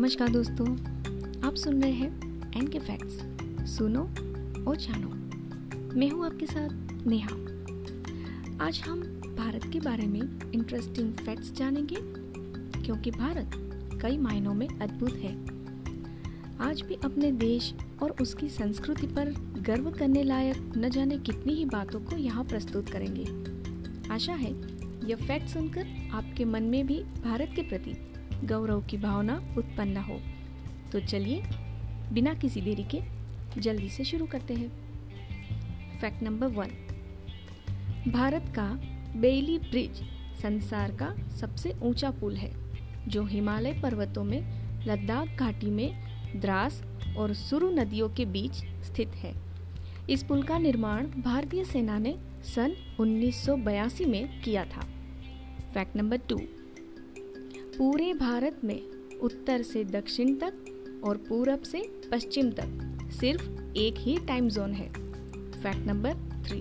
नमस्कार दोस्तों, आप सुन रहे हैं एन के फैक्ट्स सुनो और जानो। मैं हूँ आपके साथ नेहा। आज हम भारत के बारे में इंटरेस्टिंग फैक्ट्स जानेंगे, क्योंकि भारत कई मायनों में अद्भुत है। आज भी अपने देश और उसकी संस्कृति पर गर्व करने लायक न जाने कितनी ही बातों को यहाँ प्रस्तुत करेंगे। आशा है, यह फैक्ट सुनकर आपके मन में भी भारत के प्रति गौरव की भावना उत्पन्न हो। तो चलिए, बिना किसी देरी के जल्दी से शुरू करते हैं। फैक्ट नंबर वन भारत का बेली ब्रिज संसार का सबसे ऊँचा पुल है, जो हिमालय पर्वतों में, लद्दाख घाटी में, द्रास और सुरु नदियों के बीच स्थित है। इस पुल का निर्माण भारतीय सेना ने सन 1982 में किया था। फैक्ट नंबर टू पूरे भारत में उत्तर से दक्षिण तक और पूरब से पश्चिम तक सिर्फ़ एक ही टाइम जोन है। फैक्ट नंबर थ्री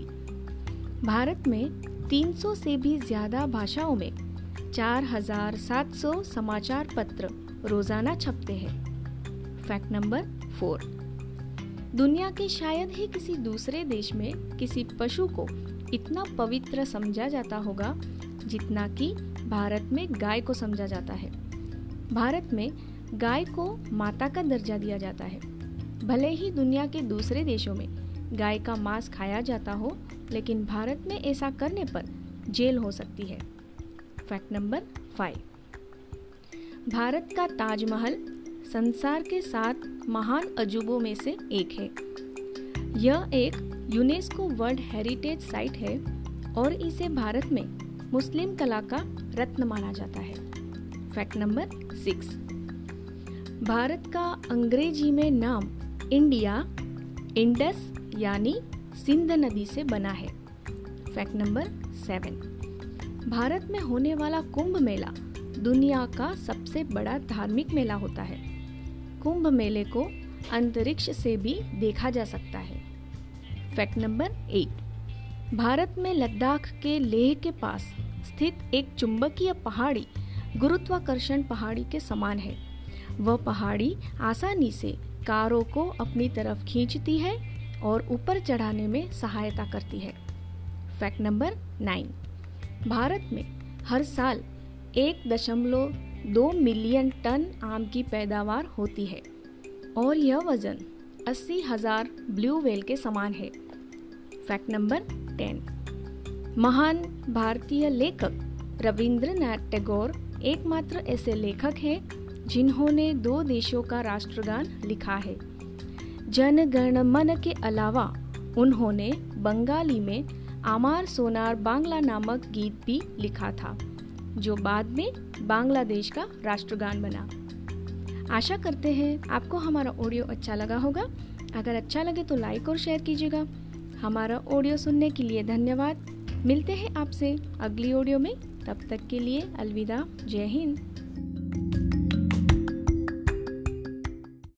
भारत में 300 से भी ज़्यादा भाषाओं में 4,700 समाचार पत्र रोज़ाना छपते हैं। फैक्ट नंबर फोर दुनिया के शायद ही किसी दूसरे देश में किसी पशु को इतना पवित्र समझा जाता होगा जितना कि भारत में गाय को समझा जाता है। भारत में गाय को माता का दर्जा दिया जाता है। भले ही दुनिया के दूसरे देशों में गाय का मांस खाया जाता हो, लेकिन भारत में ऐसा करने पर जेल हो सकती है। Fact number five. भारत का ताजमहल संसार के सात महान अजूबों में से एक है। यह एक यूनेस्को वर्ल्ड हेरिटेज साइट है और इसे भारत में मुस्लिम कला का रत्न माना जाता है। फैक्ट नंबर सिक्स भारत का अंग्रेज़ी में नाम इंडिया, इंडस यानी सिंध नदी से बना है। फैक्ट नंबर सेवन भारत में होने वाला कुंभ मेला दुनिया का सबसे बड़ा धार्मिक मेला होता है। कुंभ मेले को अंतरिक्ष से भी देखा जा सकता है। फैक्ट नंबर एट भारत में लद्दाख के लेह के पास स्थित एक चुंबकीय पहाड़ी गुरुत्वाकर्षण पहाड़ी के समान है। वह पहाड़ी आसानी से कारों को अपनी तरफ़ खींचती है और ऊपर चढ़ाने में सहायता करती है। Fact number nine. भारत में हर साल एक दशमलव दो मिलियन टन आम की पैदावार होती है और यह वज़न अस्सी हज़ार ब्लू वेल के समान है। Fact number ten. महान भारतीय लेखक रविंद्रनाथ टैगोर एकमात्र ऐसे लेखक हैं जिन्होंने दो देशों का राष्ट्रगान लिखा है। जन गण मन के अलावा उन्होंने बंगाली में आमार सोनार बांग्ला नामक गीत भी लिखा था, जो बाद में बांग्लादेश का राष्ट्रगान बना। आशा करते हैं आपको हमारा ऑडियो अच्छा लगा होगा। अगर अच्छा लगे तो लाइक और शेयर कीजिएगा। हमारा ऑडियो सुनने के लिए धन्यवाद। मिलते हैं आपसे अगली ऑडियो में। तब तक के लिए अलविदा। जय हिंद।